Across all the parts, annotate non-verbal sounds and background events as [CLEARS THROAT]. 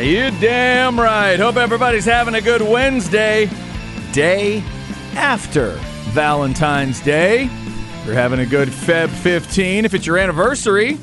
You damn right. Hope everybody's having a good Wednesday. Day after Valentine's Day. You're having a good Feb 15. If it's your anniversary,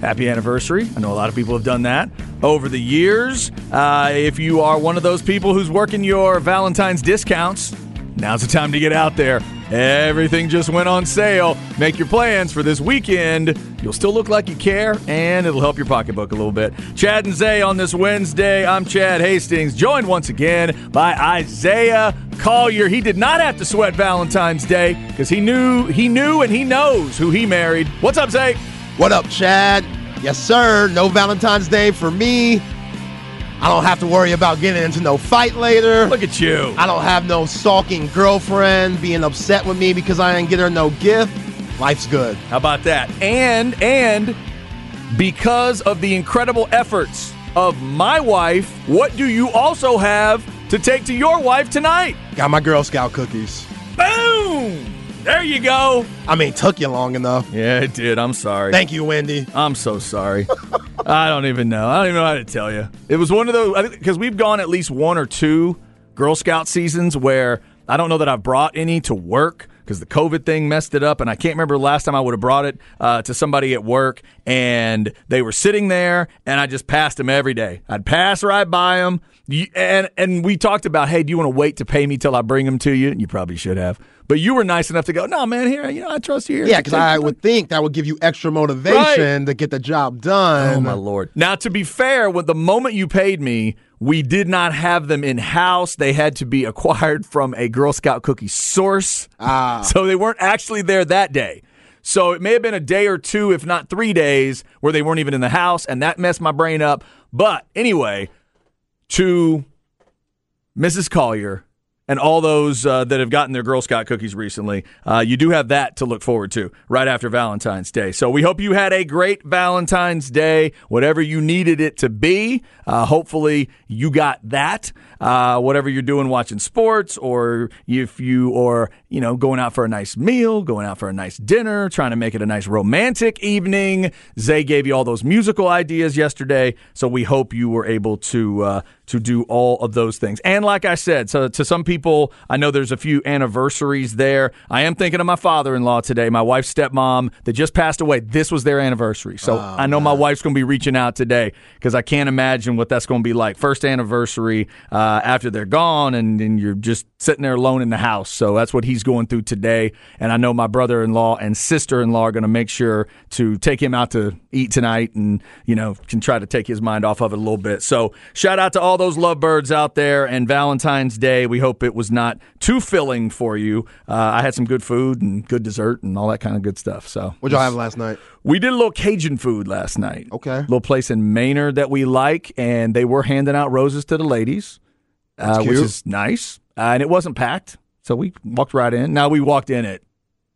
happy anniversary. I know a lot of people have done that over the years. Uh, if you are one of those people who's working your Valentine's discounts, now's the time to get out there. Everything just went on sale. Make your plans for this weekend. You'll still look like you care, and it'll help your pocketbook a little bit. Chad and Zay on this Wednesday. I'm Chad Hastings, joined once again by Isaiah Collier. He did not have to sweat Valentine's Day because he knew, he knew, and he knows who he married. What's up, Zay? What up, Chad? Yes, sir. No Valentine's Day for me. I don't have to worry about getting into no fight later. Look at you. I don't have no stalking girlfriend being upset with me because I didn't get her no gift. Life's good. How about that? And and because of the incredible efforts of my wife, what do you also have to take to your wife tonight? Got my Girl Scout cookies. Boom! There you go. I mean, took you long enough. Yeah, it did. I'm sorry. Thank you, Wendy. I'm so sorry. [LAUGHS] I don't even know. I don't even know how to tell you. It was one of those because we've gone at least one or two Girl Scout seasons where I don't know that I've brought any to work because the COVID thing messed it up, and I can't remember the last time I would have brought it uh, to somebody at work, and they were sitting there, and I just passed them every day. I'd pass right by them, and and we talked about, hey, do you want to wait to pay me till I bring them to you? And you probably should have. But you were nice enough to go, no, man, here, you know, I trust you here. Yeah, because I would think that would give you extra motivation right. to get the job done. Oh, my Lord. Now, to be fair, with the moment you paid me, we did not have them in house. They had to be acquired from a Girl Scout cookie source. Ah. So they weren't actually there that day. So it may have been a day or two, if not three days, where they weren't even in the house, and that messed my brain up. But anyway, to Mrs. Collier, and all those uh, that have gotten their Girl Scout cookies recently, uh, you do have that to look forward to right after Valentine's Day. So we hope you had a great Valentine's Day, whatever you needed it to be. Uh, hopefully you got that. Uh, whatever you're doing, watching sports, or if you are, you know, going out for a nice meal, going out for a nice dinner, trying to make it a nice romantic evening. Zay gave you all those musical ideas yesterday, so we hope you were able to uh, to do all of those things. And like I said, so to some people, I know there's a few anniversaries there. I am thinking of my father-in-law today, my wife's stepmom that just passed away. This was their anniversary, so oh, I know my wife's going to be reaching out today because I can't imagine what that's going to be like. First anniversary uh, after they're gone, and, and you're just sitting there alone in the house. So that's what he's going through today. And I know my brother-in-law and sister-in-law are going to make sure to take him out to eat tonight, and you know can try to take his mind off of it a little bit. So shout out to all those lovebirds out there and Valentine's Day. We hope it was not too filling for you. Uh, I had some good food and good dessert and all that kind of good stuff. So, what y'all have last night? We did a little Cajun food last night. Okay, little place in Maynard that we like, and they were handing out roses to the ladies, uh, which is nice. Uh, and it wasn't packed, so we walked right in. Now we walked in at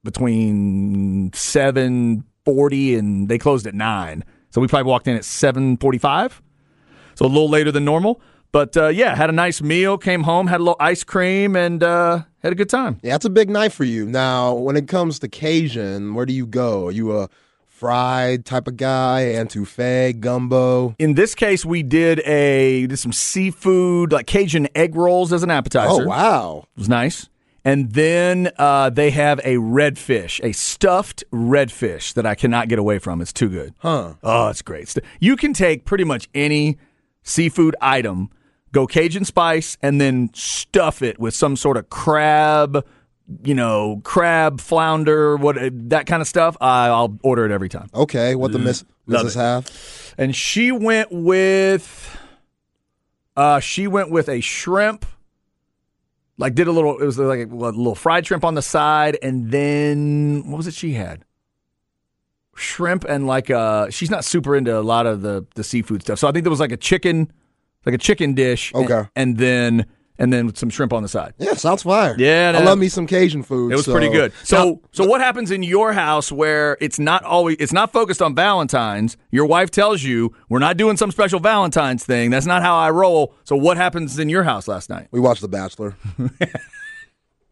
between seven forty and they closed at nine, so we probably walked in at seven forty five. So a little later than normal. But uh, yeah, had a nice meal, came home, had a little ice cream, and uh, had a good time. Yeah, that's a big night for you. Now, when it comes to Cajun, where do you go? Are you a fried type of guy, etouffee, gumbo? In this case, we did a did some seafood, like Cajun egg rolls as an appetizer. Oh wow, it was nice. And then uh, they have a redfish, a stuffed redfish that I cannot get away from. It's too good. Huh. Oh, it's great. You can take pretty much any seafood item go Cajun spice, and then stuff it with some sort of crab you know, crab, flounder, what that kind of stuff, I, I'll order it every time. Okay, what the miss, Love it. have? And she went with, uh, she went with a shrimp. Like did a little, it was like a little fried shrimp on the side, and then what was it she had? Shrimp and like uh, she's not super into a lot of the the seafood stuff, so I think there was like a chicken, like a chicken dish, Okay. and, then and then some shrimp on the side. Yeah, sounds fire. Yeah, I love me some Cajun food. It was so- pretty good. So, so what happens in your house where it's not always it's not focused on Valentine's? Your wife tells you we're not doing some special Valentine's thing. That's not how I roll. So, what happens in your house last night? we watched The Bachelor. [LAUGHS]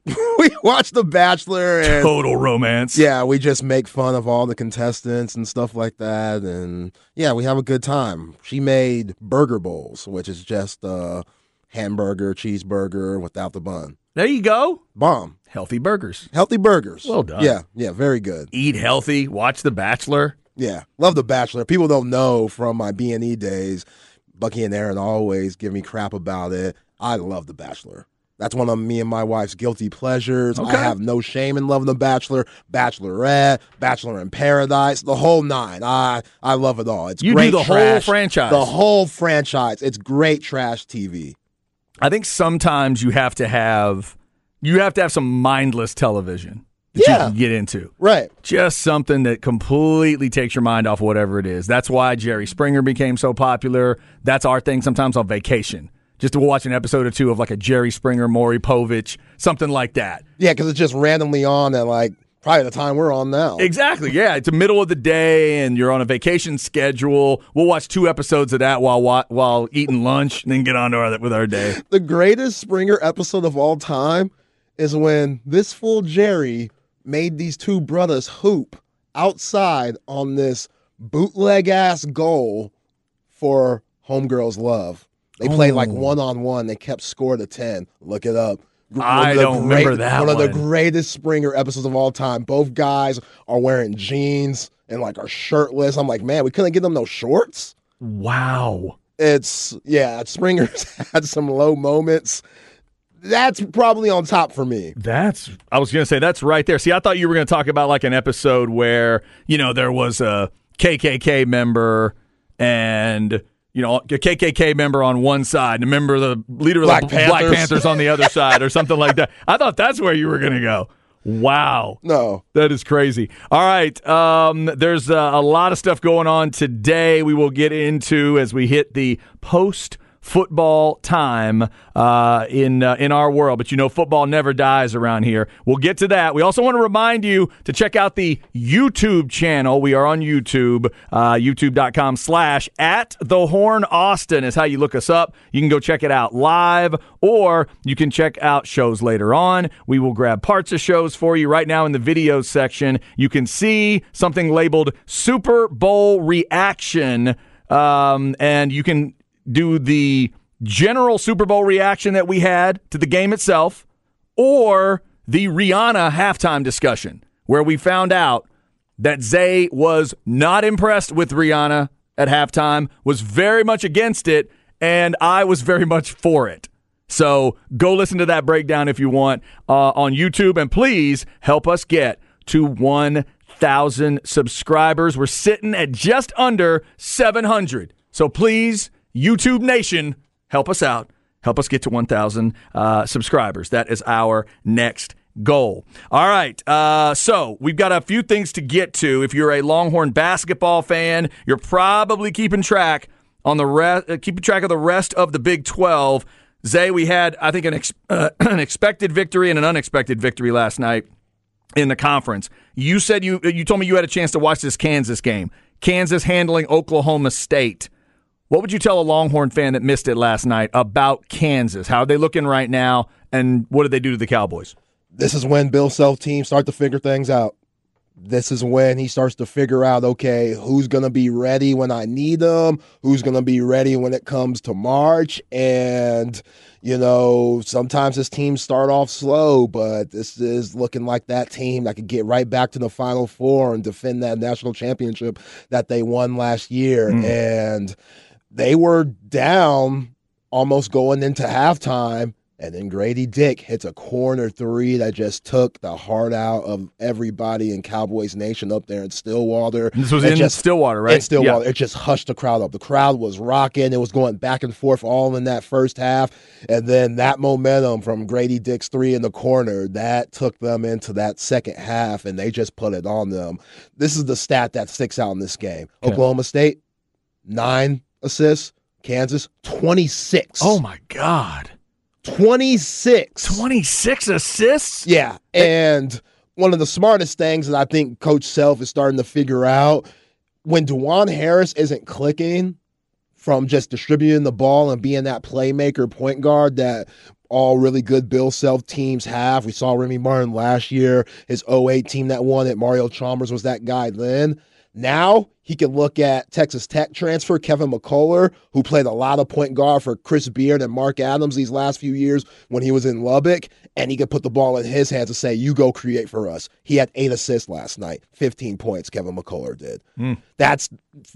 [LAUGHS] we watch The Bachelor, and Total romance. yeah, we just make fun of all the contestants and stuff like that, and yeah, we have a good time. She made burger bowls, which is just a hamburger, cheeseburger without the bun. There you go. Bomb. Healthy burgers. Healthy burgers. Well done. Yeah, yeah, very good. Eat healthy. Watch The Bachelor. Yeah, love The Bachelor. People don't know from my B and E days. Bucky and Aaron always give me crap about it. I love The Bachelor. That's one of me and my wife's guilty pleasures. Okay. I have no shame in loving The Bachelor, Bachelorette, Bachelor in Paradise, the whole nine. I I love it all. It's You do great the whole franchise. The whole franchise. It's great trash TV. I think sometimes you have to have you have to have some mindless television that Yeah. you can get into. Right. just something that completely takes your mind off whatever it is. That's why Jerry Springer became so popular. That's our thing sometimes on vacation. Just to watch an episode or two of like a Jerry Springer, Maury Povich, something like that. Yeah, because it's just randomly on at like probably the time we're on now. Exactly. Yeah, it's the middle of the day and you're on a vacation schedule. We'll watch two episodes of that while while, while eating lunch and then get on to our, with our day. the greatest Springer episode of all time is when this fool Jerry made these two brothers hoop outside on this bootleg ass goal for Homegirls Love. They played like one on one. They kept score to 10. Look it up. One I of the don't remember that One of the greatest Springer episodes of all time. Both guys are wearing jeans and like are shirtless. I'm like, man, we couldn't get them no shorts Wow. it's yeah springer's [LAUGHS] had some low moments that's probably on top for me That's I was gonna say that's right there. See, I thought you were gonna talk about like an episode where you know there was a KKK member and you know a KKK member on one side and a member of the leader of Black the Black Panthers. Panthers on the other side or something like that. I thought that's where you were gonna go. Wow. no That is crazy. All right. Um, there's uh, a lot of stuff going on today. We will get into as we hit the post football time uh, in uh, in our world. But you know, football never dies around here. We'll get to that. We also want to remind you to check out the YouTube channel. We are on YouTube. Uh, YouTube.com slash at the Horn Austin is how you look us up. You can go check it out live, or you can check out shows later on. We will grab parts of shows for you right now in the videos section. You can see something labeled Super Bowl reaction, um, and you can do the general Super Bowl reaction that we had to the game itself, or the Rihanna halftime discussion, where we found out that Zay was not impressed with Rihanna at halftime, was very much against it, and I was very much for it. So go listen to that breakdown if you want uh, on YouTube, and please help us get to 1,000 subscribers. We're sitting at just under 700. So please, YouTube Nation, help us out. Help us get to 1,000 uh, subscribers. That is our next goal. All right. Uh, so we've got a few things to get to. If you're a Longhorn basketball fan, you're probably keeping track on the rest, uh, keeping track of the rest of the Big 12. Zay, we had, I think, an, ex- uh, [CLEARS THROAT] an expected victory and an unexpected victory last night in the conference. You said you you told me you had a chance to watch this Kansas game. Kansas handling Oklahoma State. What would you tell a Longhorn fan that missed it last night about Kansas? How are they looking right now, and what did they do to the Cowboys? this is when bill self teams start to figure things out. This is when he starts to figure out okay who's going to be ready when i need them? Who's going to be ready when it comes to march? And you know sometimes his teams start off slow but this is looking like that team that could get right back to the final four and defend that national championship that they won last year. Mm. And they were down almost going into halftime And then Grady Dick hits a corner three that just took the heart out of everybody in Cowboys Nation up there in Stillwater. This was It in just, Stillwater, right? in Stillwater. It just hushed the crowd up. The crowd was rocking. It was going back and forth all in that first half. And then that momentum from Grady Dick's three in the corner, that took them into that second half, and they just put it on them. This is the stat that sticks out in this game. Okay. Oklahoma State, nine assists. Kansas, 26. Oh my God. 26. 26 assists? Yeah. And one of the smartest things that I think Coach Self is starting to figure out when Dajuan Harris isn't clicking from just distributing the ball and being that playmaker point guard that all really good Bill Self teams have. We saw Remy Martin last year, his 08 team that won it. Mario Chalmers was that guy then. Now he can look at Texas Tech transfer Kevin McCullar, who played a lot of point guard for Chris Beard and Mark Adams these last few years when he was in Lubbock, and he could put the ball in his hands and say, "You go create for us." He had eight assists last night, 15 points. Kevin McCullar did. Hmm. That's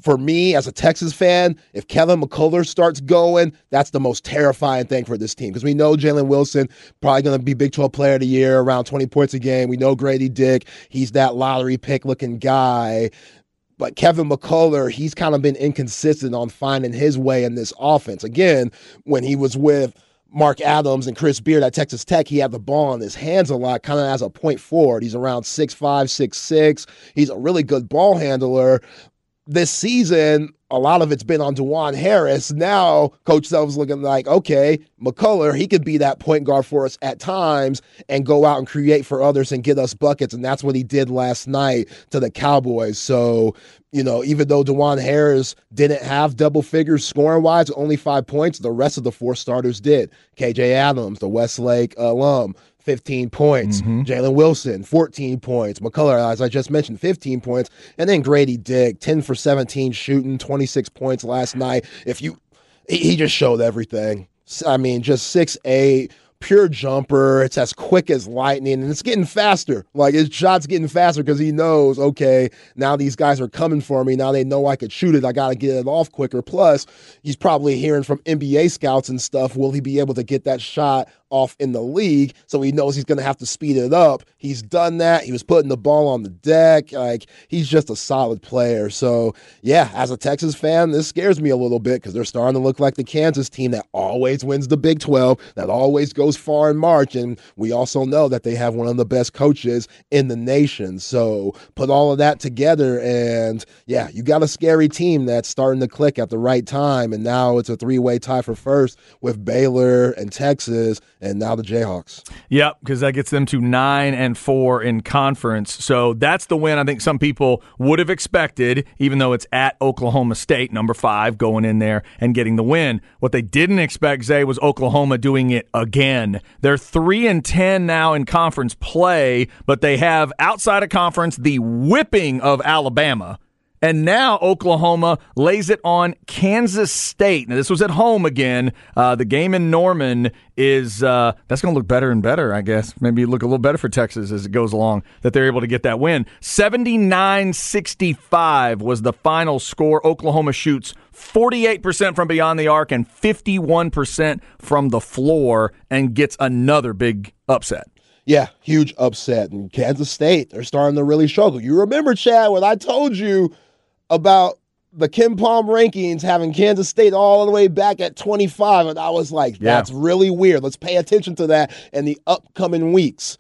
for me as a Texas fan. If Kevin McCullar starts going, that's the most terrifying thing for this team because we know Jalen Wilson probably going to be Big 12 Player of the Year, around 20 points a game. We know Grady Dick, he's that lottery pick looking guy. But Kevin McCullar, he's kind of been inconsistent on finding his way in this offense. Again, when he was with Mark Adams and Chris Beard at Texas Tech, he had the ball in his hands a lot, kind of as a point forward. He's around 6'5, 6'6. He's a really good ball handler. This season, a lot of it's been on Dajuan Harris. Now, Coach Self's looking like, okay, McCullar, he could be that point guard for us at times and go out and create for others and get us buckets. And that's what he did last night to the Cowboys. So, you know, even though Dajuan Harris didn't have double figures scoring wise, only five points, the rest of the four starters did. KJ Adams, the Westlake alum, 15 points. Mm-hmm. Jalen Wilson, 14 points. McCullar, as I just mentioned, 15 points. And then Grady Dick, 10 for 17 shooting, 26 points last night. If you, he, he just showed everything. I mean, just six eight, pure jumper. It's as quick as lightning, and it's getting faster. Like his shot's getting faster because he knows, okay, now these guys are coming for me. Now they know I could shoot it. I got to get it off quicker. Plus, he's probably hearing from NBA scouts and stuff. Will he be able to get that shot off in the league? So he knows he's going to have to speed it up. He's done that. He was putting the ball on the deck. Like he's just a solid player. So yeah, as a Texas fan, this scares me a little bit because they're starting to look like the Kansas team that always wins the Big 12, that always goes far in March. And we also know that they have one of the best coaches in the nation. So put all of that together, and yeah, you got a scary team that's starting to click at the right time. And now it's a three way tie for first with Baylor and Texas, and now the Jayhawks. Yep, because that gets them to nine and four in conference. So that's the win I think some people would have expected, even though it's at Oklahoma State, number five, going in there and getting the win. What they didn't expect, Zay, was Oklahoma doing it again. They're three and ten now in conference play, but they have outside of conference the whipping of Alabama. And now Oklahoma lays it on Kansas State. Now this was at home again. Uh, the game in Norman is uh, that's going to look better and better, I guess. Maybe look a little better for Texas as it goes along that they're able to get that win. 79-65 was the final score. Oklahoma shoots 48% from beyond the arc and 51% from the floor and gets another big upset. Yeah, huge upset. And Kansas State, they're starting to really struggle. You remember, Chad, when I told you about the KenPom rankings having Kansas State all the way back at 25, and I was like, Yeah. that's really weird. Let's pay attention to that in the upcoming weeks.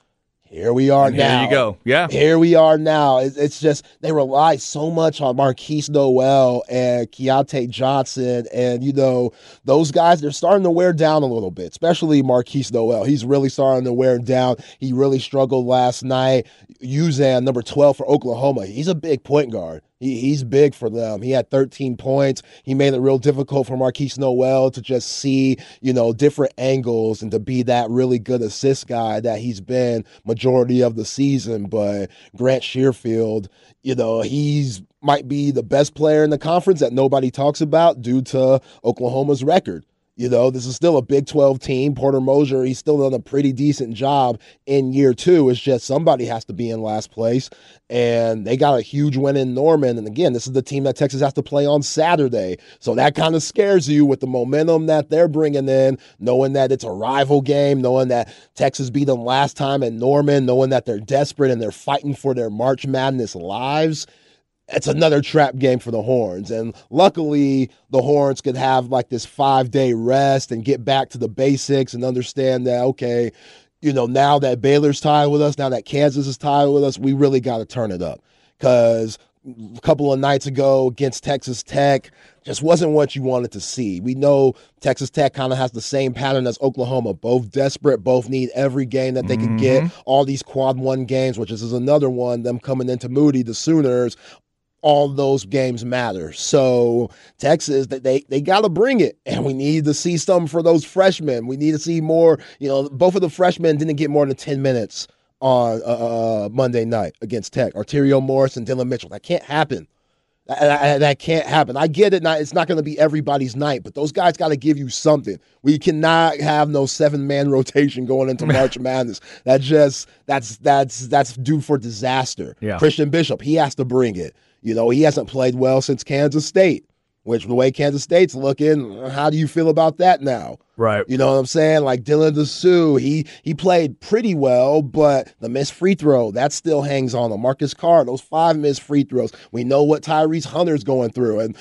Here we are Here now. you go. Yeah. Here we are now. It's, just they rely so much on Markquis Nowell and Keyontae Johnson, and you know those guys. They're starting to wear down a little bit, especially Markquis Nowell. He's really starting to wear down. He really struggled last night. Uzan, number twelve for Oklahoma. He's a big point guard. He, he's big for them. He had 13 points. He made it real difficult for Markquis Nowell to just see, you know, different angles and to be that really good assist guy that he's been majority of the season. But Grant Sherfield, you know, he's might be the best player in the conference that nobody talks about due to Oklahoma's record. You know, this is still a Big 12 team. Porter Moser, he's still done a pretty decent job in year two. It's just somebody has to be in last place. And they got a huge win in Norman. And again, this is the team that Texas has to play on Saturday. So that kind of scares you with the momentum that they're bringing in, knowing that it's a rival game, knowing that Texas beat them last time at Norman, knowing that they're desperate and they're fighting for their March Madness lives it's another trap game for the Horns. And luckily, the Horns could have like this five day rest and get back to the basics and understand that, okay, you know, now that Baylor's tied with us, now that Kansas is tied with us, we really got to turn it up. Because a couple of nights ago against Texas Tech just wasn't what you wanted to see. We know Texas Tech kind of has the same pattern as Oklahoma, both desperate, both need every game that they mm-hmm. can get. All these quad one games, which is another one, them coming into Moody, the Sooners, all those games matter. So Texas, they they got to bring it, and we need to see some for those freshmen. We need to see more. You know, both of the freshmen didn't get more than ten minutes on uh, uh Monday night against Tech. Arterio Morris and Dillon Mitchell. That can't happen. That, that can't happen. I get it. Not, it's not going to be everybody's night, but those guys got to give you something. We cannot have no seven man [LAUGHS] rotation going into March [LAUGHS] Madness. That just that's that's that's due for disaster. Yeah. Christian Bishop, he has to bring it. You know, he hasn't played well since Kansas State, which the way Kansas State's looking, how do you feel about that now? Right. You know what I'm saying? Like Dylan Disu, he he played pretty well, but the missed free throw, that still hangs on him. Marcus Carr, those five missed free throws. We know what Tyrese Hunter's going through. And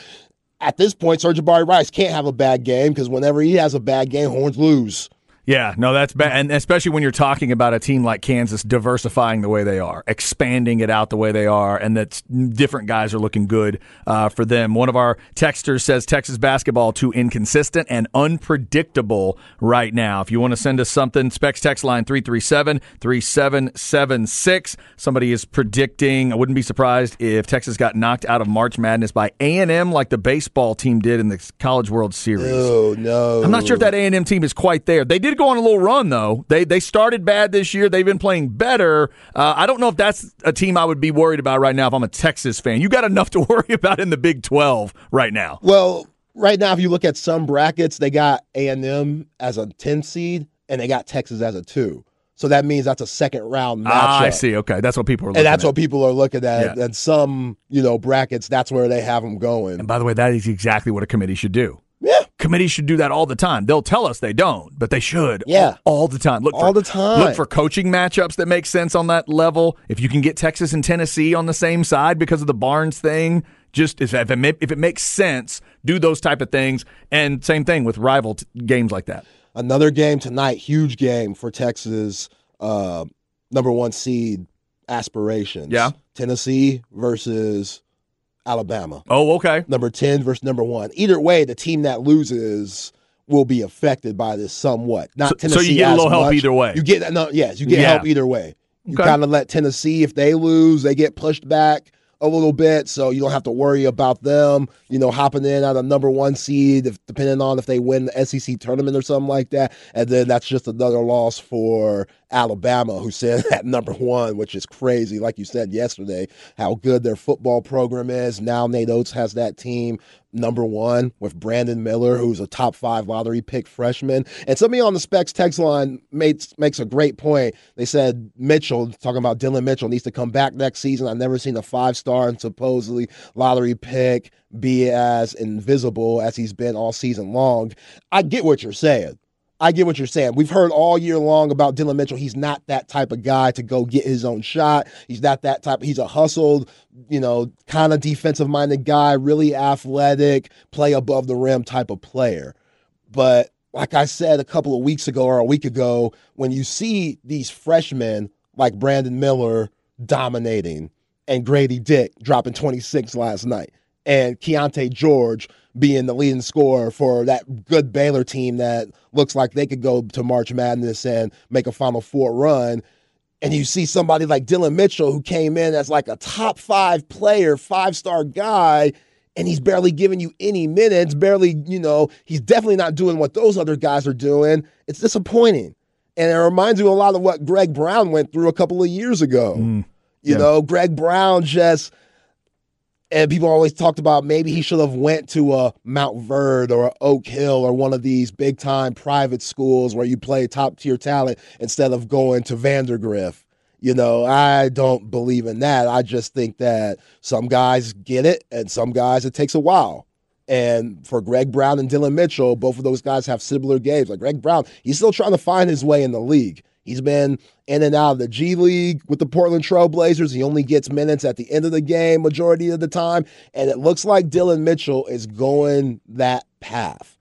at this point, Sir'Jabari Rice can't have a bad game because whenever he has a bad game, Horns lose. Yeah, no, that's bad. And especially when you're talking about a team like Kansas diversifying the way they are, expanding it out the way they are, and that different guys are looking good uh, for them. One of our texters says Texas basketball too inconsistent and unpredictable right now. If you want to send us something, Specs text line 337 3776. Somebody is predicting, I wouldn't be surprised if Texas got knocked out of March Madness by A&M like the baseball team did in the College World Series. Oh, no. I'm not sure if that A&M team is quite there. They did go on a little run though. They they started bad this year. They've been playing better. Uh, I don't know if that's a team I would be worried about right now if I'm a Texas fan. You got enough to [LAUGHS] worry about in the Big 12 right now. Well, right now if you look at some brackets, they got A&M as a 10 seed and they got Texas as a 2. So that means that's a second round matchup. Ah, I see. Okay, that's what people are. And that's at. what people are looking at. Yeah. And some, you know, brackets, that's where they have them going. And by the way, that is exactly what a committee should do. Committees should do that all the time. They'll tell us they don't, but they should. Yeah. All, all the time. Look all for, the time. Look for coaching matchups that make sense on that level. If you can get Texas and Tennessee on the same side because of the Barnes thing, just if it, if it makes sense, do those type of things. And same thing with rival t- games like that. Another game tonight, huge game for Texas, uh, number one seed aspirations. Yeah. Tennessee versus Alabama. Oh, okay. Number 10 versus number 1. Either way, the team that loses will be affected by this somewhat. Not so, Tennessee. So you get a little much. help either way. You get that no, yes, you get yeah. help either way. You okay. kind of let Tennessee if they lose, they get pushed back a little bit, so you don't have to worry about them, you know, hopping in at a number one seed, if, depending on if they win the SEC tournament or something like that. And then that's just another loss for Alabama, who said [LAUGHS] at number one, which is crazy. Like you said yesterday, how good their football program is. Now Nate Oats has that team number one with Brandon Miller, who's a top five lottery pick freshman. And somebody on the Specs text line makes makes a great point. They said Mitchell, talking about Dillon Mitchell, needs to come back next season. I've never seen a five star and supposedly lottery pick be as invisible as he's been all season long. I get what you're saying. I get what you're saying. We've heard all year long about Dillon Mitchell. He's not that type of guy to go get his own shot. He's not that type. He's a hustled, you know, kind of defensive minded guy, really athletic, play above the rim type of player. But like I said a couple of weeks ago or a week ago, when you see these freshmen like Brandon Miller dominating and Grady Dick dropping 26 last night and Keyonte George being the leading scorer for that good Baylor team that looks like they could go to March Madness and make a Final Four run. And you see somebody like Dillon Mitchell who came in as like a top five player, five star guy, and he's barely giving you any minutes, barely, you know, he's definitely not doing what those other guys are doing. It's disappointing. And it reminds you a lot of what Greg Brown went through a couple of years ago. Mm, yeah. You know, Greg Brown just and people always talked about maybe he should have went to uh, a Montverde or a Oak Hill or one of these big time private schools where you play top tier talent instead of going to Vandegrift. You know, I don't believe in that. I just think that some guys get it and some guys it takes a while. And for Greg Brown and Dillon Mitchell, both of those guys have similar games. Like Greg Brown, he's still trying to find his way in the league. He's been in and out of the G League with the Portland Trailblazers. He only gets minutes at the end of the game majority of the time. And it looks like Dillon Mitchell is going that path.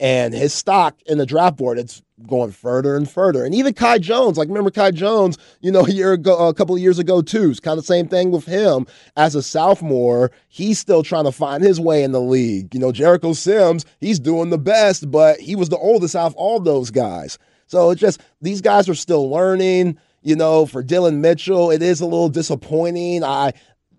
And his stock in the draft board, it's going further and further. And even Kai Jones, like remember Kai Jones, you know, [LAUGHS] a year ago, a couple of years ago too. It's kind of the same thing with him as a sophomore. He's still trying to find his way in the league. You know, Jericho Sims, he's doing the best, but he was the oldest out of all those guys. So it's just these guys are still learning. You know, for Dillon Mitchell, it is a little disappointing. I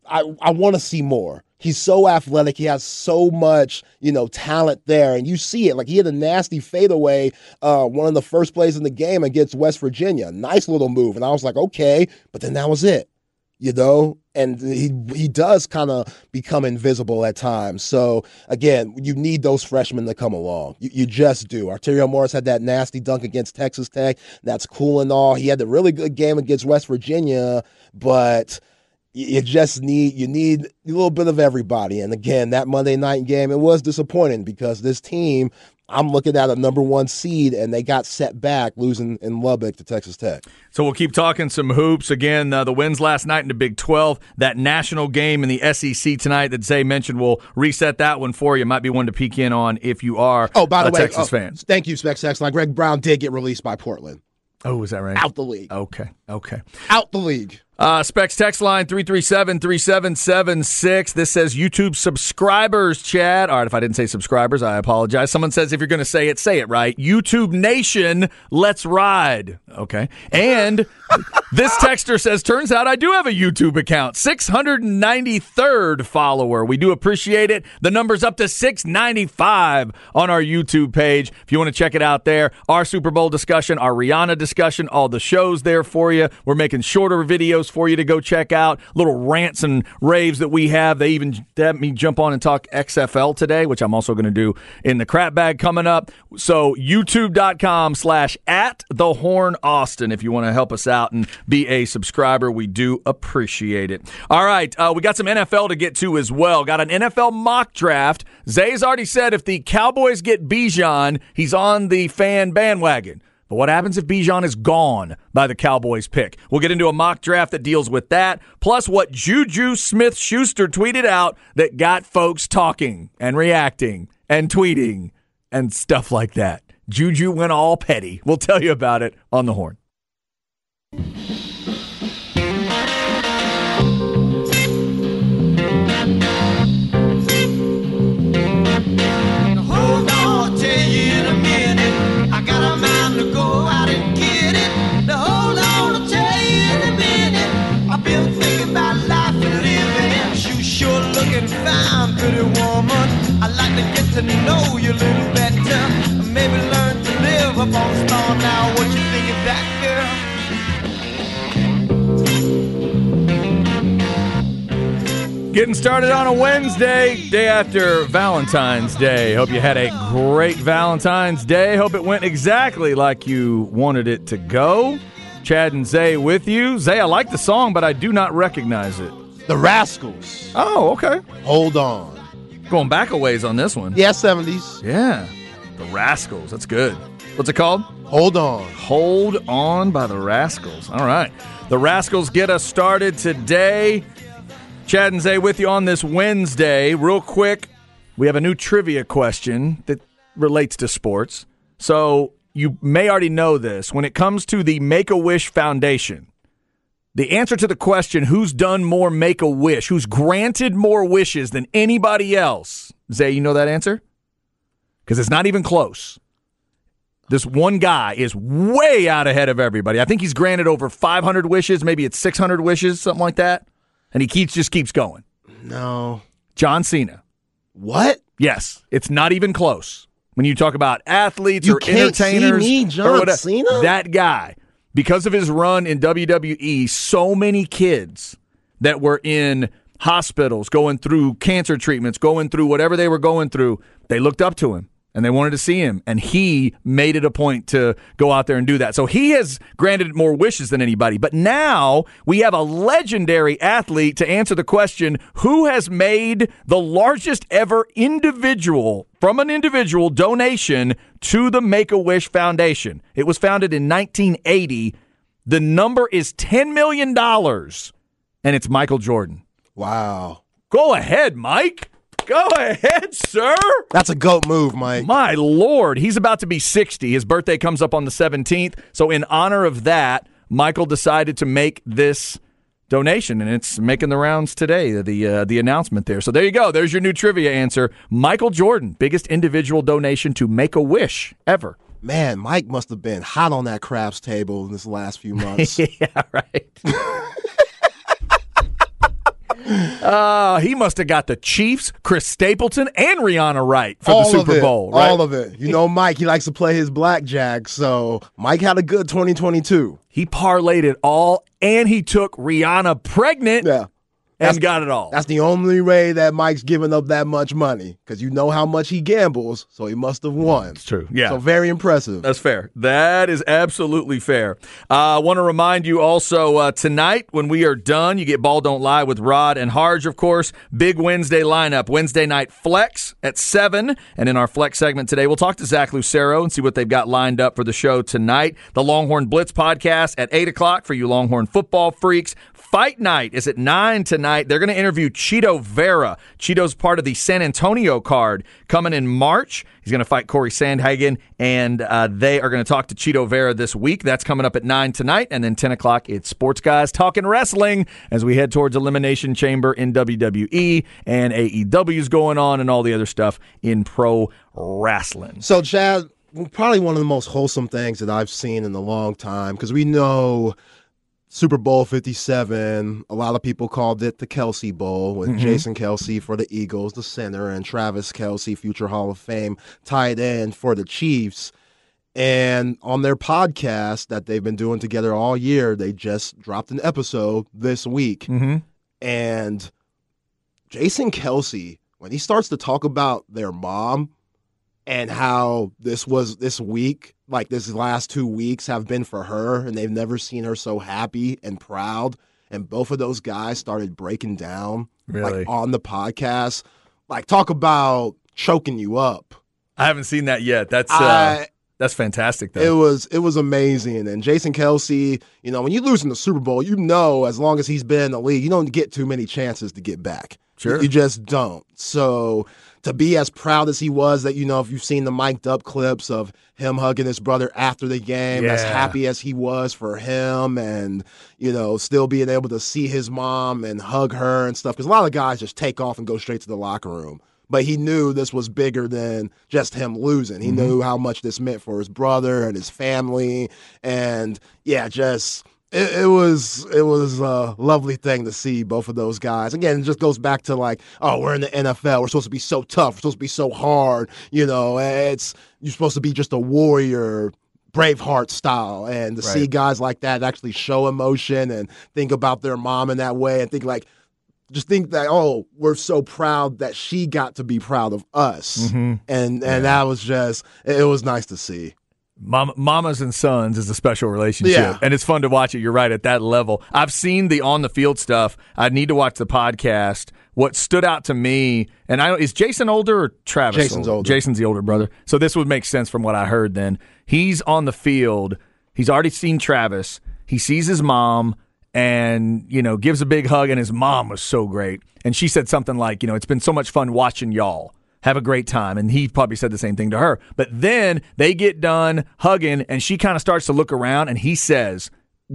I, I want to see more. He's so athletic. He has so much, you know, talent there, and you see it. Like he had a nasty fadeaway, uh, one of the first plays in the game against West Virginia. Nice little move, and I was like, okay, but then that was it you know? And he he does kind of become invisible at times. So again you need those freshmen to come along. You, you just do. Arterio morris had that nasty dunk against texas tech. That's cool and all. He had a really good game against west virginia but you just need you need a little bit of everybody. And again that monday night game it was disappointing because this team I'm looking at a number one seed, and they got set back losing in Lubbock to Texas Tech. So we'll keep talking some hoops. Again, uh, the wins last night in the Big 12, that national game in the SEC tonight that Zay mentioned, we'll reset that one for you. Might be one to peek in on if you are oh, by the way, Texas oh, fan. Thank you, Specs. Like Greg Brown did get released by Portland. Oh, is that right? Out the league. Okay, okay. Out the league. Uh, Specs text line 337 3776. This says YouTube subscribers, Chad. All right, if I didn't say subscribers, I apologize. Someone says if you're going to say it, say it right. YouTube Nation, let's ride. Okay. And this texter says, turns out I do have a YouTube account. 693rd follower. We do appreciate it. The number's up to 695 on our YouTube page. If you want to check it out there, our Super Bowl discussion, our Rihanna discussion, all the shows there for you. We're making shorter videos for you to go check out. Little rants and raves that we have. They even had me jump on and talk XFL today, which I'm also going to do in the crap bag coming up. So youtube.com slash at the horn Austin if you want to help us out and be a subscriber. We do appreciate it. All right. Uh, we got some NFL to get to as well. Got an NFL mock draft. Zay's already said if the Cowboys get Bijan, he's on the fan bandwagon. But what happens if Bijan is gone by the Cowboys pick? We'll get into a mock draft that deals with that, plus what Juju Smith Schuster tweeted out that got folks talking and reacting and tweeting and stuff like that. Juju went all petty. We'll tell you about it on the horn. To you in a minute I got a man to go out and get it. Now hold on, I'll tell you in a minute. I've been thinking life and living. You sure looking fine, pretty woman. I'd like to get to know you a little better. Maybe learn to live up on a star now. Getting started on a Wednesday, day after Valentine's Day. Hope you had a great Valentine's Day. Hope it went exactly like you wanted it to go. Chad and Zay with you. Zay, I like the song, but I do not recognize it. The Rascals. Oh, okay. Hold on. Going back a ways on this one. Yeah, 70s. Yeah. The Rascals. That's good. What's it called? Hold on. Hold On by the Rascals. All right. The Rascals get us started today. Chad and Zay with you on this Wednesday. Real quick, we have a new trivia question that relates to sports. So you may already know this. When it comes to the Make a Wish Foundation, the answer to the question, who's done more Make a Wish, who's granted more wishes than anybody else? Zay, you know that answer? Because it's not even close. This one guy is way out ahead of everybody. I think he's granted over 500 wishes, maybe it's 600 wishes, something like that. And he keeps just keeps going. No. John Cena. What? Yes, it's not even close. When you talk about athletes You or can't see entertainers, me, or John whatever, Cena? that guy, because of his run in WWE, so many kids that were in hospitals, going through cancer treatments, going through whatever they were going through, they looked up to him and they wanted to see him. And he made it a point to go out there and do that. So he has granted more wishes than anybody. But now we have a legendary athlete to answer the question who has made the largest ever individual from an individual donation to the Make a Wish Foundation. It was founded in 1980. The number is $10 million, and it's Michael Jordan. Wow. Go ahead, Mike. Go ahead, sir. That's a goat move, Mike. My lord, he's about to be 60. His birthday comes up on the 17th. So, in honor of that, Michael decided to make this donation, and it's making the rounds today. The uh, the announcement there. So there you go. There's your new trivia answer. Michael Jordan, biggest individual donation to Make a Wish ever. Man, Mike must have been hot on that craps table in this last few months. [LAUGHS] yeah, right. [LAUGHS] [LAUGHS] Uh, he must have got the Chiefs, Chris Stapleton, and Rihanna right for all the Super it, Bowl, right? All of it. You know, Mike, he likes to play his blackjack, so Mike had a good 2022. he parlayed it all, and he took Rihanna pregnant Yeah. And got it all. That's the only way that Mike's giving up that much money because you know how much he gambles, so he must have won. It's true, yeah. So very impressive. That's fair. That is absolutely fair. I uh, want to remind you also uh, tonight when we are done, you get Ball Don't Lie with Rod and Harge, of course. Big Wednesday lineup. Wednesday night flex at 7. And in our flex segment today, we'll talk to Zach Lucero and see what they've got lined up for the show tonight. The Longhorn Blitz podcast at 8 o'clock for you Longhorn football freaks. Fight night is at 9 tonight. They're going to interview Chito Vera. Chito's part of the San Antonio card coming in March. He's going to fight Cory Sandhagen, and uh, they are going to talk to Chito Vera this week. That's coming up at 9 tonight. And then 10 o'clock, it's Sports Guys Talking Wrestling as we head towards Elimination Chamber in WWE and AEW's going on and all the other stuff in pro wrestling. So, Chad, probably one of the most wholesome things that I've seen in a long time because we know Super Bowl 57, a lot of people called it the Kelce Bowl with Jason Kelce for the Eagles, the center, and Travis Kelce, future Hall of Fame tight end for the Chiefs. And on their podcast that they've been doing together all year, they just dropped an episode this week. Mm-hmm. And Jason Kelce, when he starts to talk about their mom and how this was this week, like this last two weeks have been for her, and they've never seen her so happy and proud. And both of those guys started breaking down Really? like on the podcast. Like talk about choking you up. I haven't seen that yet. That's uh, I- that's fantastic, It was it was amazing. And Jason Kelce, you know, when you lose in the Super Bowl, you know as long as he's been in the league, you don't get too many chances to get back. Sure. You just don't. So to be as proud as he was that, you know, if you've seen the mic'd up clips of him hugging his brother after the game, as happy as he was for him and, you know, still being able to see his mom and hug her and stuff. Because a lot of guys just take off and go straight to the locker room. But he knew this was bigger than just him losing. He mm-hmm. knew how much this meant for his brother and his family. And yeah, just it, it was it was a lovely thing to see both of those guys. Again, it just goes back to like, oh, we're in the NFL. We're supposed to be so tough. We're supposed to be so hard. You know, it's you're supposed to be just a warrior. Braveheart style, and to see guys like that actually show emotion and think about their mom in that way, and think like, just think that oh, we're so proud that she got to be proud of us, Mhm. and and that was just it was nice to see. Mama, mamas and sons is a special relationship, Yeah. and it's fun to watch it. You're right at that level. I've seen the on the field stuff. I need to watch the podcast. What stood out to me, and I is Jason older or Travis? Jason's older. Jason's the older brother, so this would make sense from what I heard. Then he's on the field. He's already seen Travis. He sees his mom, and you know gives a big hug. And his mom was so great, and she said something like, "You know, it's been so much fun watching y'all." Have a great time. And he probably said the same thing to her. But then they get done hugging, and she kind of starts to look around, and he says,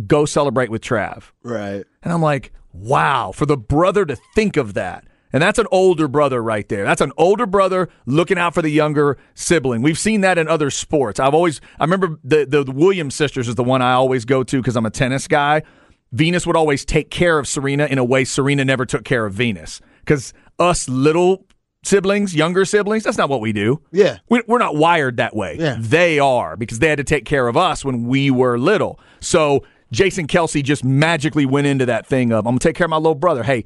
Go celebrate with Trav. Right. And I'm like, Wow, for the brother to think of that. And that's an older brother right there. That's an older brother looking out for the younger sibling. We've seen that in other sports. I've always, I remember the, the, the Williams sisters is the one I always go to because I'm a tennis guy. Venus would always take care of Serena in a way Serena never took care of Venus. Because us little siblings, younger siblings, that's not what we do. Yeah. We- We're not wired that way. Yeah. They are because they had to take care of us when we were little. So Jason Kelce just magically went into that thing of, I'm going to take care of my little brother. Hey,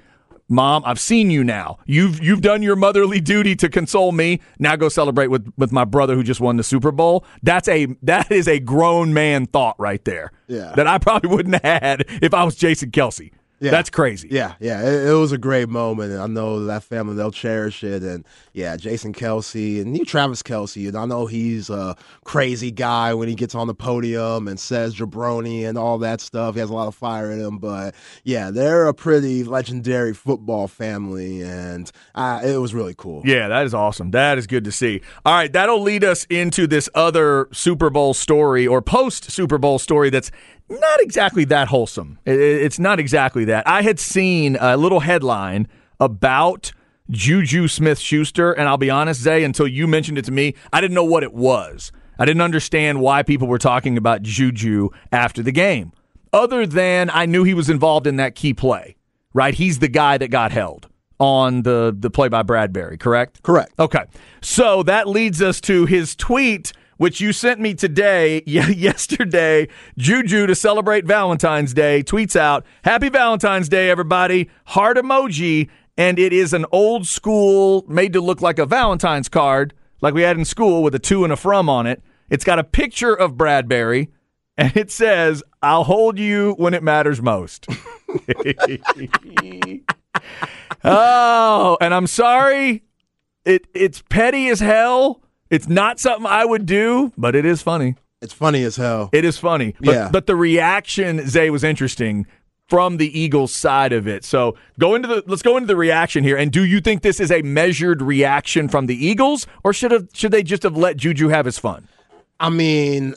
Mom, I've seen you now. You've you've done your motherly duty to console me. Now go celebrate with, with my brother who just won the Super Bowl. That's a that is a grown man thought right there. Yeah. That I probably wouldn't have had if I was Jason Kelce. Yeah. That's crazy. Yeah, yeah, it, it was a great moment, and I know that family they'll cherish it. And yeah, Jason Kelce and you, Travis Kelce, and I know he's a crazy guy when he gets on the podium and says jabroni and all that stuff. He has a lot of fire in him, but yeah, they're a pretty legendary football family, and uh, it was really cool. Yeah, that is awesome. That is good to see. All right, that'll lead us into this other Super Bowl story or post Super Bowl story that's not exactly that wholesome. It- it- It's not exactly that. I had seen a little headline about Juju Smith Schuster, and I'll be honest, Zay, until you mentioned it to me, I didn't know what it was. I didn't understand why people were talking about Juju after the game, other than I knew he was involved in that key play, right? He's the guy that got held on the, the play by Bradberry, correct? Correct. Okay. So that leads us to his tweet, which you sent me today, [LAUGHS] yesterday. Juju, to celebrate Valentine's Day, tweets out, Happy Valentine's Day, everybody. Heart emoji. And it is an old school, made to look like a Valentine's card, like we had in school with a to and a from on it. It's got a picture of Bradberry, and it says, I'll hold you when it matters most. [LAUGHS] oh, and I'm sorry. It it's petty as hell. It's not something I would do, but it is funny. It's funny as hell. It is funny. But, Yeah. but the reaction, Zay, was interesting from the Eagles side of it. So go into the let's go into the reaction here. And do you think this is a measured reaction from the Eagles, or should have should they just have let Juju have his fun? I mean,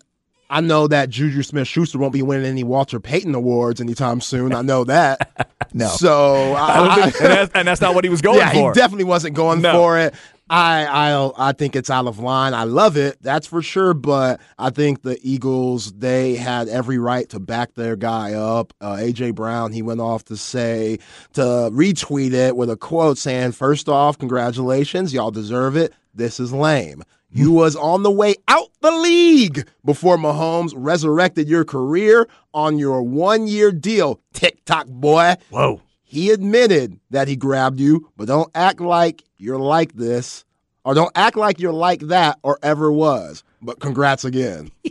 I know that Juju Smith Schuster won't be winning any Walter Payton awards anytime soon. I know that. [LAUGHS] No. So I I, think, and, that's, and that's not what he was [LAUGHS] going for. yeah, for. he definitely wasn't going No. for it. I I I think it's out of line. I love it, that's for sure. But I think the Eagles they had every right to back their guy up. Uh, AJ Brown he went off to say to retweet it with a quote saying, first off, congratulations, y'all deserve it. This is lame." You was on the way out the league before Mahomes resurrected your career on your one year deal, TikTok boy. Whoa. He admitted that he grabbed you, but don't act like you're like this, or don't act like you're like that, or ever was. But congrats again. [LAUGHS]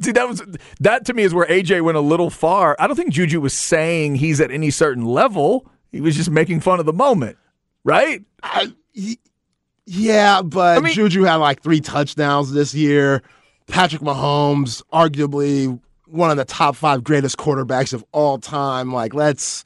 See, that was that to me is where AJ went a little far. I don't think Juju was saying he's at any certain level. He was just making fun of the moment, right? I, yeah, but I mean- Juju had like three touchdowns this year. Patrick Mahomes, arguably one of the top five greatest quarterbacks of all time. Like, let's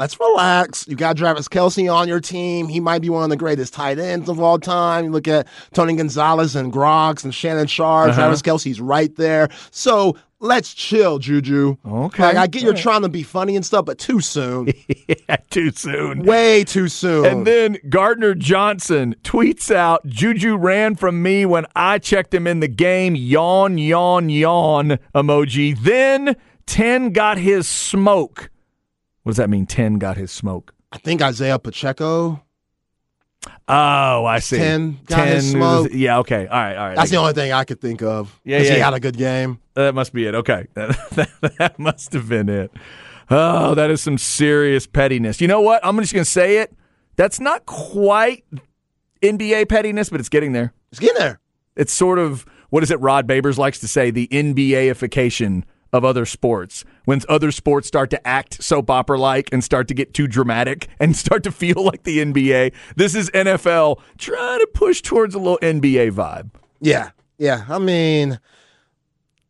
let's relax. You got Travis Kelce on your team. He might be one of the greatest tight ends of all time. You look at Tony Gonzalez and Gronk and Shannon Sharpe. Uh-huh. Travis Kelce's right there. So let's chill, Juju. Okay. Like, I get you're trying to be funny and stuff, but too soon. [LAUGHS] yeah, Too soon. Way too soon. And then Gardner Johnson tweets out Juju ran from me when I checked him in the game. Yawn, yawn, yawn emoji. Then 10 got his smoke. What does that mean? 10 got his smoke. I think Isaiah Pacheco. Oh, I see. 10 got his smoke. Yeah, okay. All right, all right. That's the only thing I could think of. Yeah, yeah, he had a good game. That must be it. Okay. That, [LAUGHS] that must have been it. Oh, that is some serious pettiness. You know what? I'm just going to say it. That's not quite NBA pettiness, but it's getting there. It's getting there. It's sort of, what is it Rod Babers likes to say, the NBA-ification of other sports. When other sports start to act soap opera like and start to get too dramatic [LAUGHS] and start to feel like the NBA, this is NFL trying to push towards a little NBA vibe. Yeah. Yeah. I mean,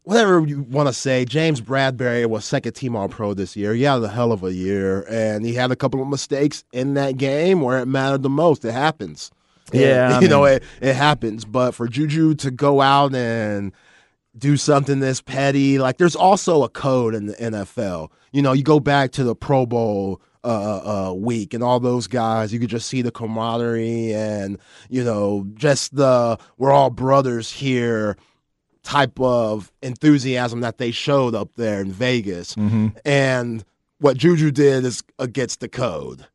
whatever you want to say, James Bradberry was second team All Pro this year. He had a hell of a year, and he had a couple of mistakes in that game where it mattered the most. It happens. Yeah, And, [LAUGHS] you know, it, it happens. But for Juju to go out and do something this petty, like there's also a code in the NFL. You know, you go back to the Pro Bowl uh, uh, week and all those guys, you could just see the camaraderie and, you know, just the we're all brothers here type of enthusiasm that they showed up there in Vegas. And what Juju did is against the code.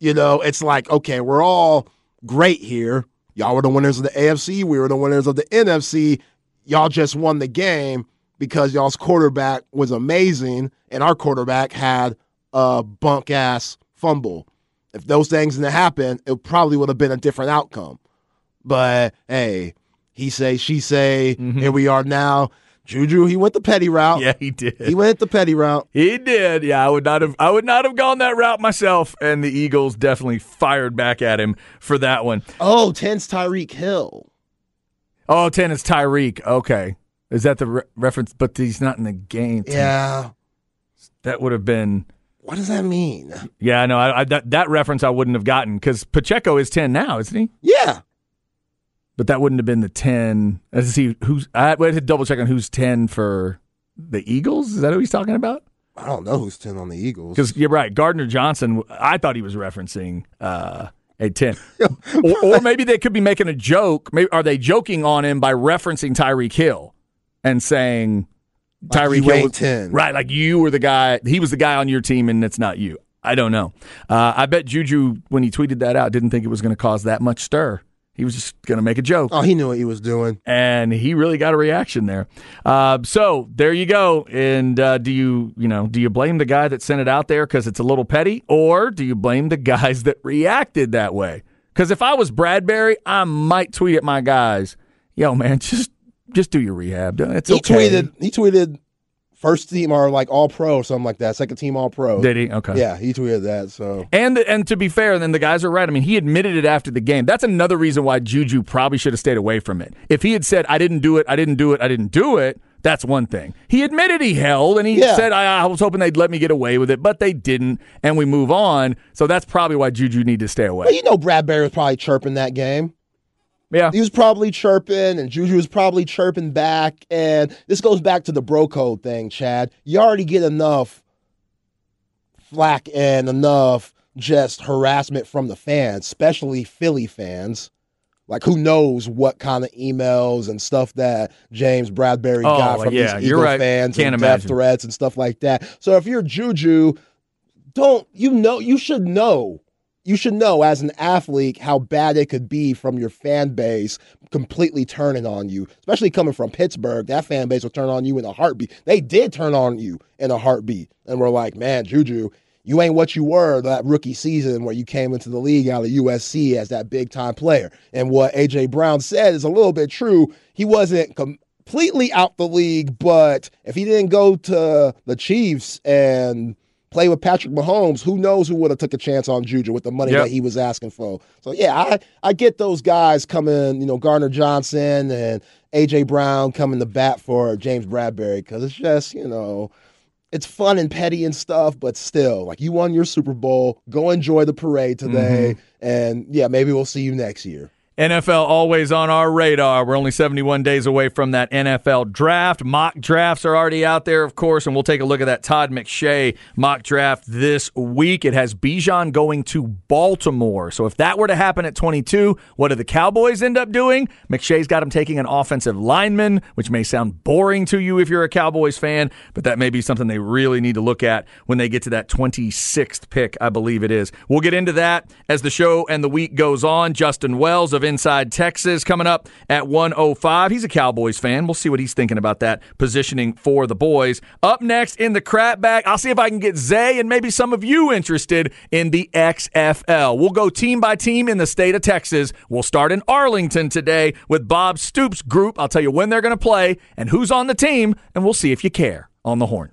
You know, it's like, okay, we're all great here. Y'all were the winners of the AFC. We were the winners of the NFC. Y'all just won the game because y'all's quarterback was amazing and our quarterback had a bunk ass fumble. If those things didn't happen, it probably would have been a different outcome. But hey, he say, she say, mm-hmm. here we are now. Juju, he went the petty route. Yeah, he did. He went the petty route. He did. Yeah, I would not have I would not have gone that route myself and the Eagles definitely fired back at him for that one. Oh, 10's Tyreek Hill. Oh, 10 is Tyreek. Okay. Is that the re- reference but he's not in the game. 10. Yeah. That would have been What does that mean? Yeah, no, I, I, that that reference I wouldn't have gotten cuz Pacheco is 10 now, isn't he? Yeah. But that wouldn't have been the 10. Let's see who's I had to double check on who's 10 for the Eagles. Is that who he's talking about? I don't know who's 10 on the Eagles. Because you're right, Gardner Johnson. I thought he was referencing uh, a ten, [LAUGHS] or, or maybe they could be making a joke. Maybe are they joking on him by referencing Tyreek Hill and saying Tyreek Hill was 10. right? Like you were the guy. He was the guy on your team, and it's not you. I don't know. Uh, I bet Juju when he tweeted that out didn't think it was going to cause that much stir. He was just going to make a joke Oh, he knew what he was doing. and he really got a reaction there. Uh, so there you go. And uh, do you, you know, do you blame the guy that sent it out there because it's a little petty, or do you blame the [LAUGHS] guys that reacted that way? Because if I was Bradberry, I might tweet at my guys, "Yo, man, just just do your rehab. It's He okay." tweeted. He tweeted first team are like all pro or something like that. Second team all pro. Did he? Okay. Yeah, he tweeted that. So And and to be fair, then the guys are right. I mean, he admitted it after the game. That's another reason why Juju probably should have stayed away from it. If he had said, "I didn't do it, I didn't do it, I didn't do it," that's one thing. He admitted he held, and he Yeah. said, I, "I was hoping they'd let me get away with it, but they didn't," and we move on. So that's probably why Juju need to stay away. Well, you know, Bradberry was probably chirping that game. Yeah, He was probably chirping, and Juju was probably chirping back. And this goes back to the bro code thing, Chad. You already get enough flack and enough just harassment from the fans, especially Philly fans. Like, who knows what kind of emails and stuff that James Bradberry Oh, got from yeah, these Eagle right. fans Can't and death threats and stuff like that. So if you're Juju, don't you know? You should know. You should know as an athlete how bad it could be from your fan base completely turning on you, especially coming from Pittsburgh. That fan base will turn on you in a heartbeat. They did turn on you in a heartbeat, and we're like, man, Juju, you ain't what you were that rookie season where you came into the league out of USC as that big time player. And what AJ Brown said is a little bit true. He wasn't completely out the league, but if he didn't go to the Chiefs and play with Patrick Mahomes, who knows who would have took a chance on Juju with the money Yep. that he was asking for. So yeah, I I get those guys coming, you know, Gardner Johnson and AJ Brown coming to bat for James Bradberry because it's just, you know, it's fun and petty and stuff, but still, like you won your Super Bowl, go enjoy the parade today, mm-hmm. and yeah, maybe we'll see you next year. NFL always on our radar. We're only 71 days away from that NFL draft. Mock drafts are already out there, of course, and we'll take a look at that Todd McShay mock draft this week. It has Bijan going to Baltimore. So if that were to happen at 22, what do the Cowboys end up doing? McShay's got him taking an offensive lineman, which may sound boring to you if you're a Cowboys fan, but that may be something they really need to look at when they get to that 26th pick, I believe it is. We'll get into that as the show and the week goes on. Justin Wells of Inside Texas coming up at 105. He's a Cowboys fan. We'll see what he's thinking about that positioning for the boys. Up next in the crap bag, I'll see if I can get Zay and maybe some of you interested in the XFL. We'll go team by team in the state of Texas. We'll start in Arlington today with Bob Stoops' group. I'll tell you when they're going to play and who's on the team, and we'll see if you care on the horn.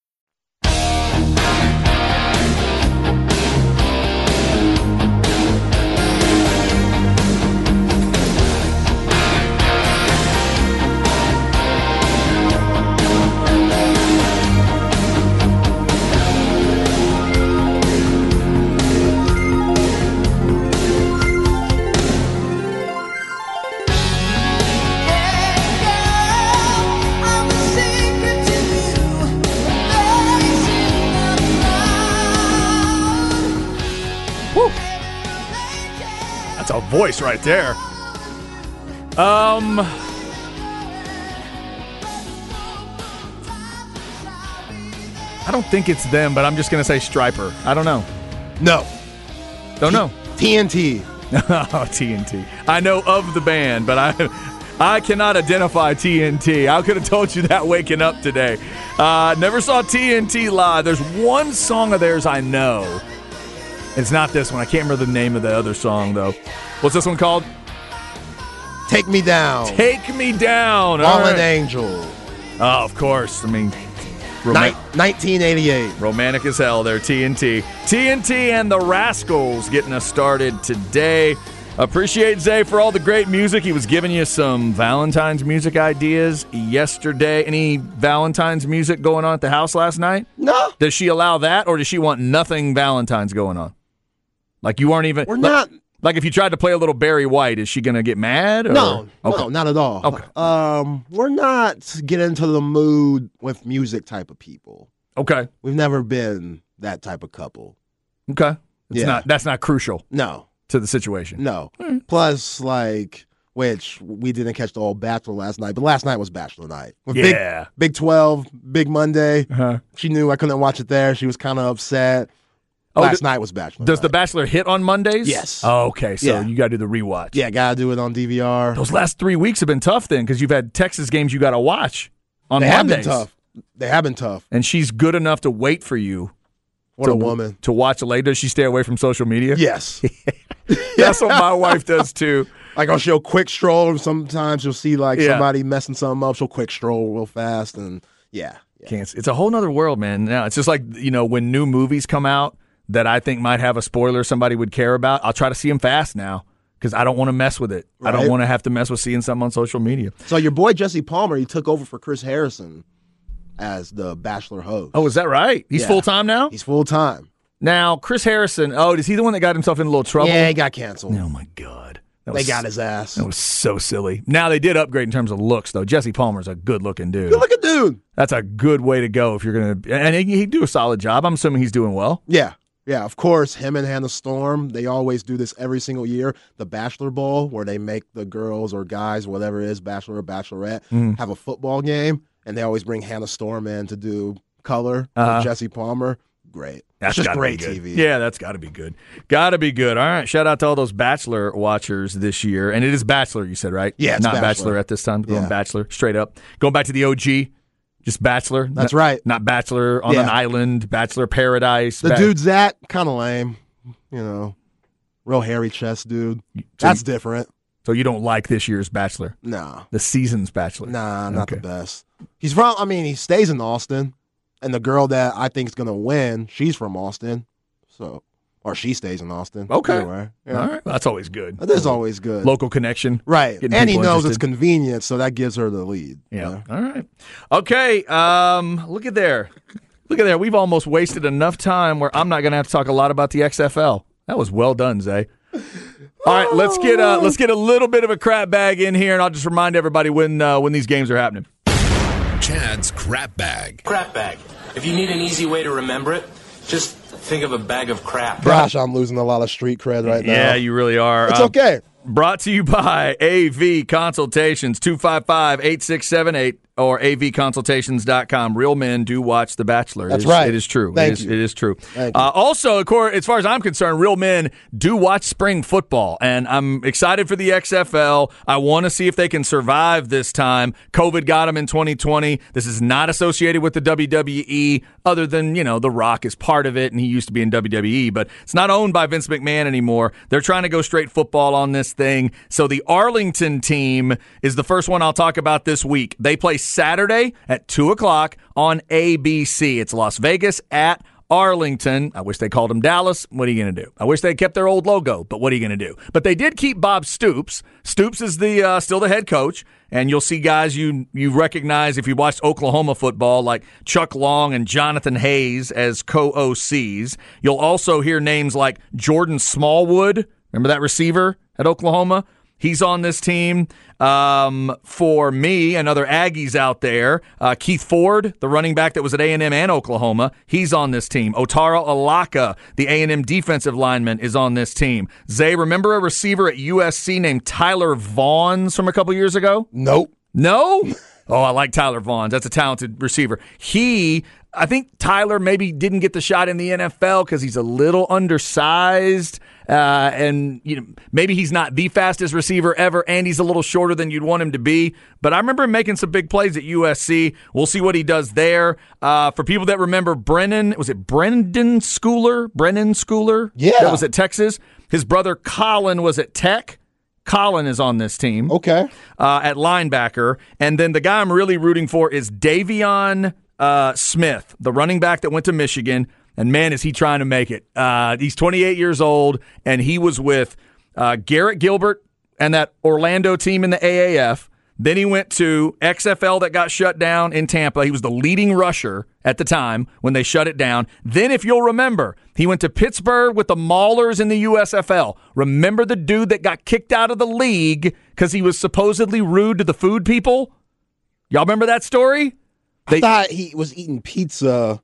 Voice right there. Um. I don't think it's them, but I'm just gonna say Stryper. I don't know. No. Don't know. TNT. [LAUGHS] oh, TNT. I know of the band, but I I cannot identify TNT. I could have told you that waking up today. Uh, never saw TNT live. There's one song of theirs I know. It's not this one. I can't remember the name of the other song though. What's this one called? Take me down. Take Me Down. Fallen right. Angel. Oh, of course. I mean, Ni- 1988. romantic as hell there, TNT. TNT and the Rascals getting us started today. Appreciate Zay for all the great music. He was giving you some Valentine's music ideas yesterday. Any Valentine's music going on at the house last night? No. Does she allow that, or does she want nothing Valentine's going on? Like you aren't even. We're like- not. Like if you tried to play a little Barry White, is she going to get mad? Or? No, Okay. no, not at all. Okay. Um, we're not getting into the mood with music type of people. Okay. We've never been that type of couple. Okay. It's Yeah. not. That's not crucial No, to the situation. no. Plus, like, which we didn't catch the old Bachelor last night, but last night was Bachelor night. With Big, Yeah. Big 12, Big Monday. Uh-huh. She knew I couldn't watch it there. She was kind of upset. Oh, last night was Bachelor Does The. Bachelor hit on Mondays? Yes. Oh, okay. So Yeah. you got to do the rewatch. Yeah, gotta do it on DVR. Those last three weeks have been tough then because you've had Texas games you got to watch on they have Mondays. been tough. They have been tough. And she's good enough to wait for you What to, a woman. to watch later. Does she stay away from social media? Yes. [LAUGHS] That's what my wife does too. [LAUGHS] like I'll she'll quick stroll. Sometimes you'll see like Yeah. somebody messing something up. She'll quick stroll real fast, and yeah, yeah. Can't. It's a whole nother world, man. Now it's just like you know when new movies come out that I think might have a spoiler somebody would care about. I'll try to see them fast now because I don't want to mess with it. I don't want to have to mess with seeing something on social media. So your boy Jesse Palmer, he took over for Chris Harrison as the Bachelor host. Oh, is that right? He's Yeah. full time now. he's full time. Now Chris Harrison. Oh, is he the one that got himself in a little trouble? Yeah, he got canceled. Oh my god. That They was- got his ass. That was so silly. Now they did upgrade in terms of looks, though. Jesse Palmer's a good looking dude. Good looking dude. That's a good way to go if you're gonna. And he, he'd do a solid job. I'm assuming he's doing well. Yeah. Yeah, of course, him and Hannah Storm, they always do this every single year. The Bachelor Bowl, where they make the girls or guys, whatever it is, Bachelor or Bachelorette, Mm. have a football game, and they always bring Hannah Storm in to do color Uh-huh. with Jesse Palmer. Great. That's just great. TV. Yeah, that's got to be good. Got to be good. All right. Shout out to all those Bachelor watchers this year, and it is Bachelor. You said right? Yeah, not Bachelor. at this time. Going Yeah. Bachelor straight up. Going back to the OG. Just Bachelor. That's Not- right. Not Bachelor on Yeah. an island. Bachelor Paradise. The Ba- dude Zach, kind of lame. You know, real hairy chest dude. That's different. So you don't like this year's Bachelor, Nah, the season's Bachelor. nah, not Okay. the best. He's from. I mean, he stays in Austin, and the girl that I think is gonna win, she's from Austin. So, or she stays in Austin. Okay. Anyway, yeah. All right. That's always good. That is always good. Local connection. right. And he people knows it's convenient, so that gives her the lead. Yeah. All right. Okay. Um, look at there. Look at there. We've almost wasted enough time where I'm not going to have to talk a lot about the XFL. That was well done, Zay. All right, let's get uh, let's get a little bit of a crap bag in here, and I'll just remind everybody when uh, when these games are happening. Chad's crap bag. Crap bag. If you need an easy way to remember it, just think of a bag of crap. Gosh, I'm losing a lot of street cred right now. Yeah, you really are. It's Uh, okay. Brought to you by AV Consultations, 255 8678 or avconsultations.com. Real men do watch The Bachelor. That's is- right. It is true. Thank it, is, you. it is true. Uh, also, of course, as far as I'm concerned, real men do watch spring football, and I'm excited for the XFL. I want to see if they can survive this time. COVID got them in 2020. This is not associated with the WWE, other than, you know, The Rock is part of it, and he used to be in WWE, but it's not owned by Vince McMahon anymore. They're trying to go straight football on this thing. So the Arlington team is the first one I'll talk about this week. They play Saturday at 2 o'clock on ABC. It's Las Vegas at Arlington. I wish they called him Dallas. What are you going to do? I wish they kept their old logo, but what are you going to do? But they did keep Bob Stoops. Stoops is the uh, still the head coach, and you'll see guys you you recognize if you watched Oklahoma football like Chuck Long and Jonathan Hayes as co-OCs. You'll also hear names like Jordan Smallwood. Remember that receiver at Oklahoma? He's on this team. Um, for me, another Aggies out there, uh, Keith Ford, the running back that was at A&M and Oklahoma, he's on this team. Otaro Alaka, the A&M defensive lineman, is on this team. Zay, remember a receiver at USC named Tyler Vaughns from a couple years ago? Nope. No? Oh, I like Tyler Vaughn. That's a talented receiver. He, I think Tyler maybe didn't get the shot in the NFL because he's a little undersized. Uh, and you know maybe he's not the fastest receiver ever, and he's a little shorter than you'd want him to be. But I remember him making some big plays at USC. We'll see what he does there. Uh, for people that remember Brennan, was it Brenden Schooler? Brennan Schooler? Yeah. that was at Texas. His brother Colin was at Tech. Colin is on this team Okay. uh, at linebacker. And then the guy I'm really rooting for is De'Veon uh, Smith, the running back that went to Michigan. And man, is he trying to make it. Uh, he's 28 years old, and he was with uh, Garrett Gilbert and that Orlando team in the AAF. Then he went to XFL that got shut down in Tampa. He was the leading rusher at the time when they shut it down. Then, if you'll remember, he went to Pittsburgh with the Maulers in the USFL. Remember the dude that got kicked out of the league because he was supposedly rude to the food people? Y'all remember that story? I thought he was eating pizza,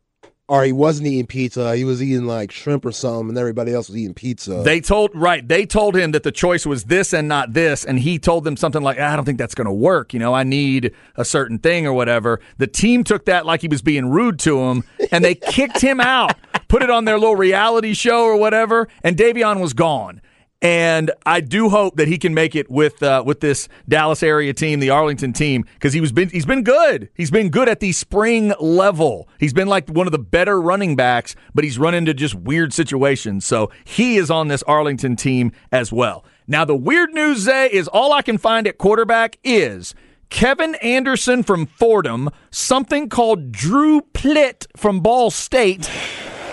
or he wasn't eating pizza. He was eating like shrimp or something, and everybody else was eating pizza. They told right. They told him that the choice was this and not this, and he told them something like, "I don't think that's going to work." You know, I need a certain thing or whatever. The team took that like he was being rude to him, and they kicked him out. Put it on their little reality show or whatever, and De'Veon was gone. And I do hope that he can make it with uh, with this Dallas area team, the Arlington team, because he was been he's been good. He's been good at the spring level. He's been like one of the better running backs, but he's run into just weird situations. So he is on this Arlington team as well. Now the weird news, Zay, is all I can find at quarterback is Kevin Anderson from Fordham, something called Drew Plitt from Ball State,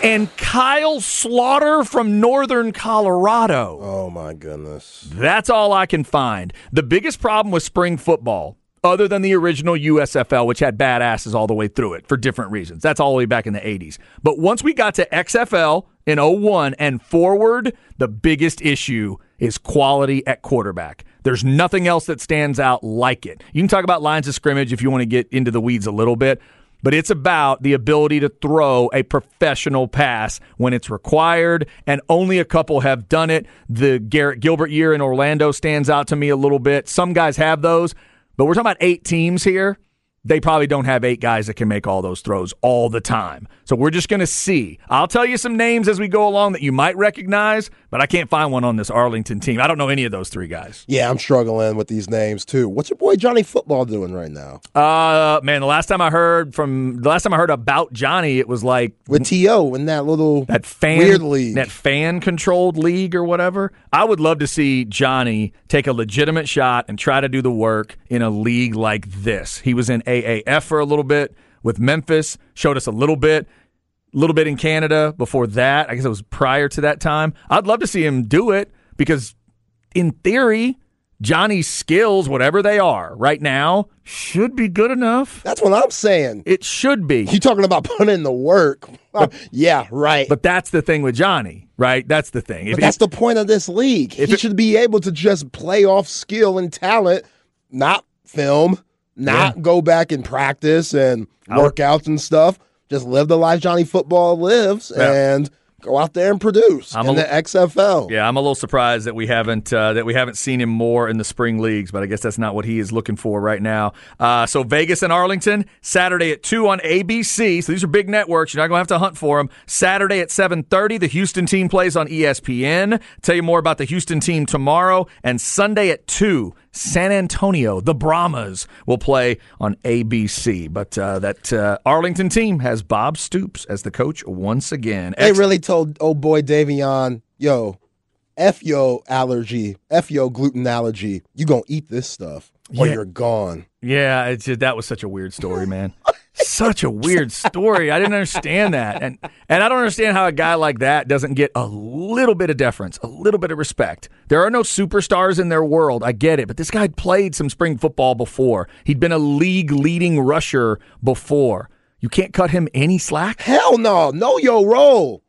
and Kyle Sloter from Northern Colorado. oh my goodness. That's all I can find. The biggest problem with spring football, other than the original USFL, which had badasses all the way through it for different reasons, that's all the way back in the 80s. But once we got to XFL in 01 and forward, the biggest issue is quality at quarterback. There's nothing else that stands out like it. You can talk about lines of scrimmage if you want to get into the weeds a little bit, but it's about the ability to throw a professional pass when it's required, and only a couple have done it. The Garrett Gilbert year in Orlando stands out to me a little bit. Some guys have those, but we're talking about eight teams here. They probably don't have eight guys that can make all those throws all the time. So we're just going to see. I'll tell you some names as we go along that you might recognize, but I can't find one on this Arlington team. I don't know any of those three guys. Yeah, I'm struggling with these names too. What's your boy Johnny Football doing right now? Uh, man, the last time I heard from the last time I heard about Johnny, it was like With T.O. in that little that fan weird league. that fan controlled league or whatever. I would love to see Johnny take a legitimate shot and try to do the work in a league like this. He was in AAF for a little bit with Memphis, showed us a little bit, a little bit in Canada before that. I guess it was prior to that time. I'd love to see him do it because in theory, Johnny's skills, whatever they are right now, should be good enough. That's what I'm saying. It should be. You talking about [LAUGHS] putting in the work? Uh, yeah, right. But that's the thing with Johnny, right? That's the thing. If, But that's the point of this league. If he it- should be able to just play off skill and talent, not film, not go back and practice and workouts and stuff. Just live the life Johnny Football lives Yeah. and go out there and produce I'm in a- the XFL. Yeah, I'm a little surprised that we haven't uh, that we haven't seen him more in the spring leagues, but I guess that's not what he is looking for right now. Uh, so Vegas and Arlington Saturday at two on ABC. So these are big networks. You're not going to have to hunt for them. Saturday at 7:30, the Houston team plays on ESPN. Tell you more about the Houston team tomorrow, and Sunday at two. San Antonio, the Brahmas, will play on ABC. But uh, that uh, Arlington team has Bob Stoops as the coach once again. They really told old boy De'Veon, yo, F yo allergy, F yo gluten allergy. You gonna eat this stuff or Yeah. you're gone. Yeah, it's that was such a weird story, man. [LAUGHS] such a weird story. I didn't understand that, and and I don't understand how a guy like that doesn't get a little bit of deference, a little bit of respect. There are no superstars in their world. I get it, but this guy played some spring football before. He'd been a league leading rusher before. You can't cut him any slack. Hell no, know your role.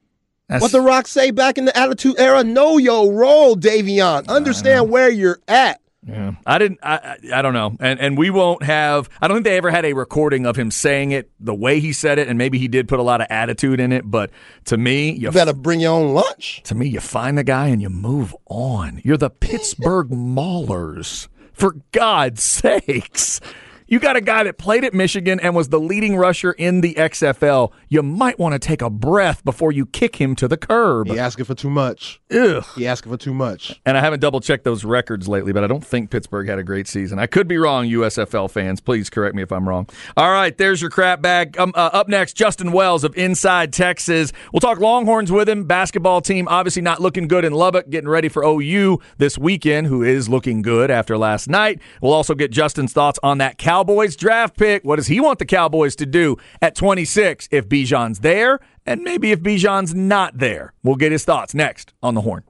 That's- What the Rock say back in the Attitude Era? Know your role, De'Veon. Understand where you're at. Yeah, I didn't. I, I don't know, and and we won't have. I don't think they ever had a recording of him saying it the way he said it, and maybe he did put a lot of attitude in it. But to me, you You better bring your own lunch. to me, you find the guy and you move on. You're the Pittsburgh Maulers, for God's sakes. You got a guy that played at Michigan and was the leading rusher in the XFL. You might want to take a breath before you kick him to the curb. He asking for too much. Ugh. He asking for too much. And I haven't double checked those records lately, but I don't think Pittsburgh had a great season. I could be wrong, USFL fans. Please correct me if I'm wrong. All right, there's your crap bag. Um, uh, up next, Justin Wells of Inside Texas. We'll talk Longhorns with him. Basketball team obviously not looking good in Lubbock, getting ready for OU this weekend, who is looking good after last night. We'll also get Justin's thoughts on that Cowboys draft pick. What does he want the Cowboys to do at 26 if Bijan's there, and maybe if Bijan's not there? We'll get his thoughts next on the Horn.